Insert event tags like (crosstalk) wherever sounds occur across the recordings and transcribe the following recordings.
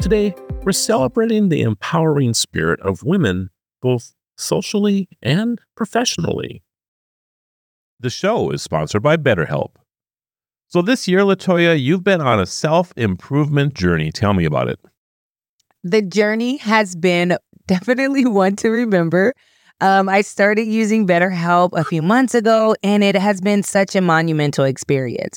Today, we're celebrating the empowering spirit of women, both socially and professionally. The show is sponsored by BetterHelp. So, this year, Latoya, you've been on a self improvement journey. Tell me about it. The journey has been (laughs) definitely one to remember. Um, I started using BetterHelp a few months ago, and it has been such a monumental experience.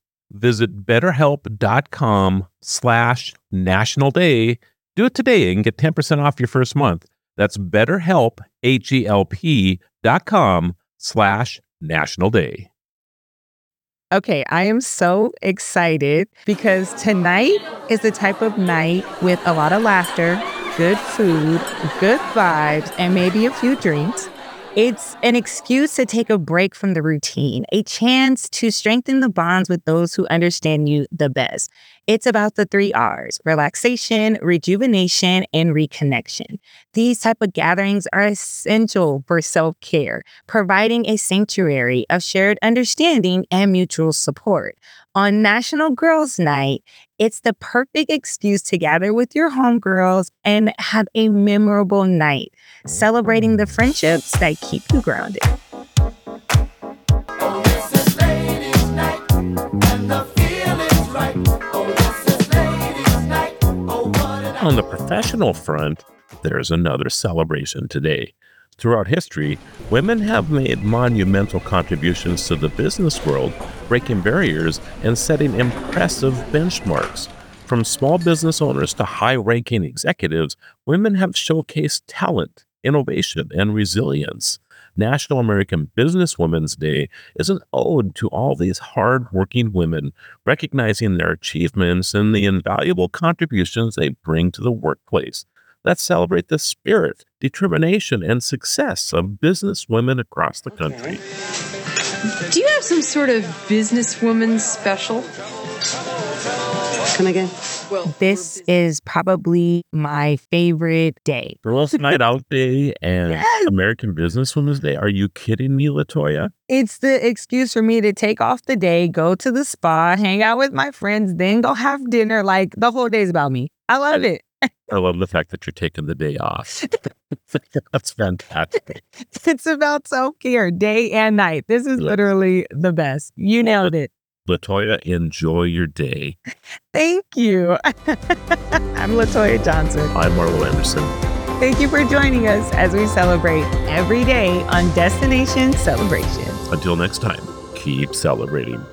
visit betterhelp.com slash national day. Do it today and get 10% off your first month. That's betterhelp, com slash national day. Okay, I am so excited because tonight is the type of night with a lot of laughter, good food, good vibes, and maybe a few drinks. It's an excuse to take a break from the routine, a chance to strengthen the bonds with those who understand you the best. It's about the three R's relaxation, rejuvenation, and reconnection. These type of gatherings are essential for self care, providing a sanctuary of shared understanding and mutual support. On National Girls Night, it's the perfect excuse to gather with your homegirls and have a memorable night, celebrating the friendships that keep you grounded. On the professional front, there's another celebration today. Throughout history, women have made monumental contributions to the business world, breaking barriers and setting impressive benchmarks. From small business owners to high ranking executives, women have showcased talent, innovation, and resilience. National American Businesswomen's Day is an ode to all these hard-working women, recognizing their achievements and the invaluable contributions they bring to the workplace. Let's celebrate the spirit, determination, and success of business women across the country. Do you have some sort of businesswoman special? Come again? Well, this is probably my favorite day. Girls' Night Out Day and yes. American Businesswomen's Day. Are you kidding me, Latoya? It's the excuse for me to take off the day, go to the spa, hang out with my friends, then go have dinner. Like the whole day is about me. I love it. I love the fact that you're taking the day off. (laughs) That's fantastic. It's about self care day and night. This is literally the best. You nailed it. Latoya, enjoy your day. Thank you. (laughs) I'm Latoya Johnson. I'm Marlo Anderson. Thank you for joining us as we celebrate every day on Destination Celebration. Until next time, keep celebrating.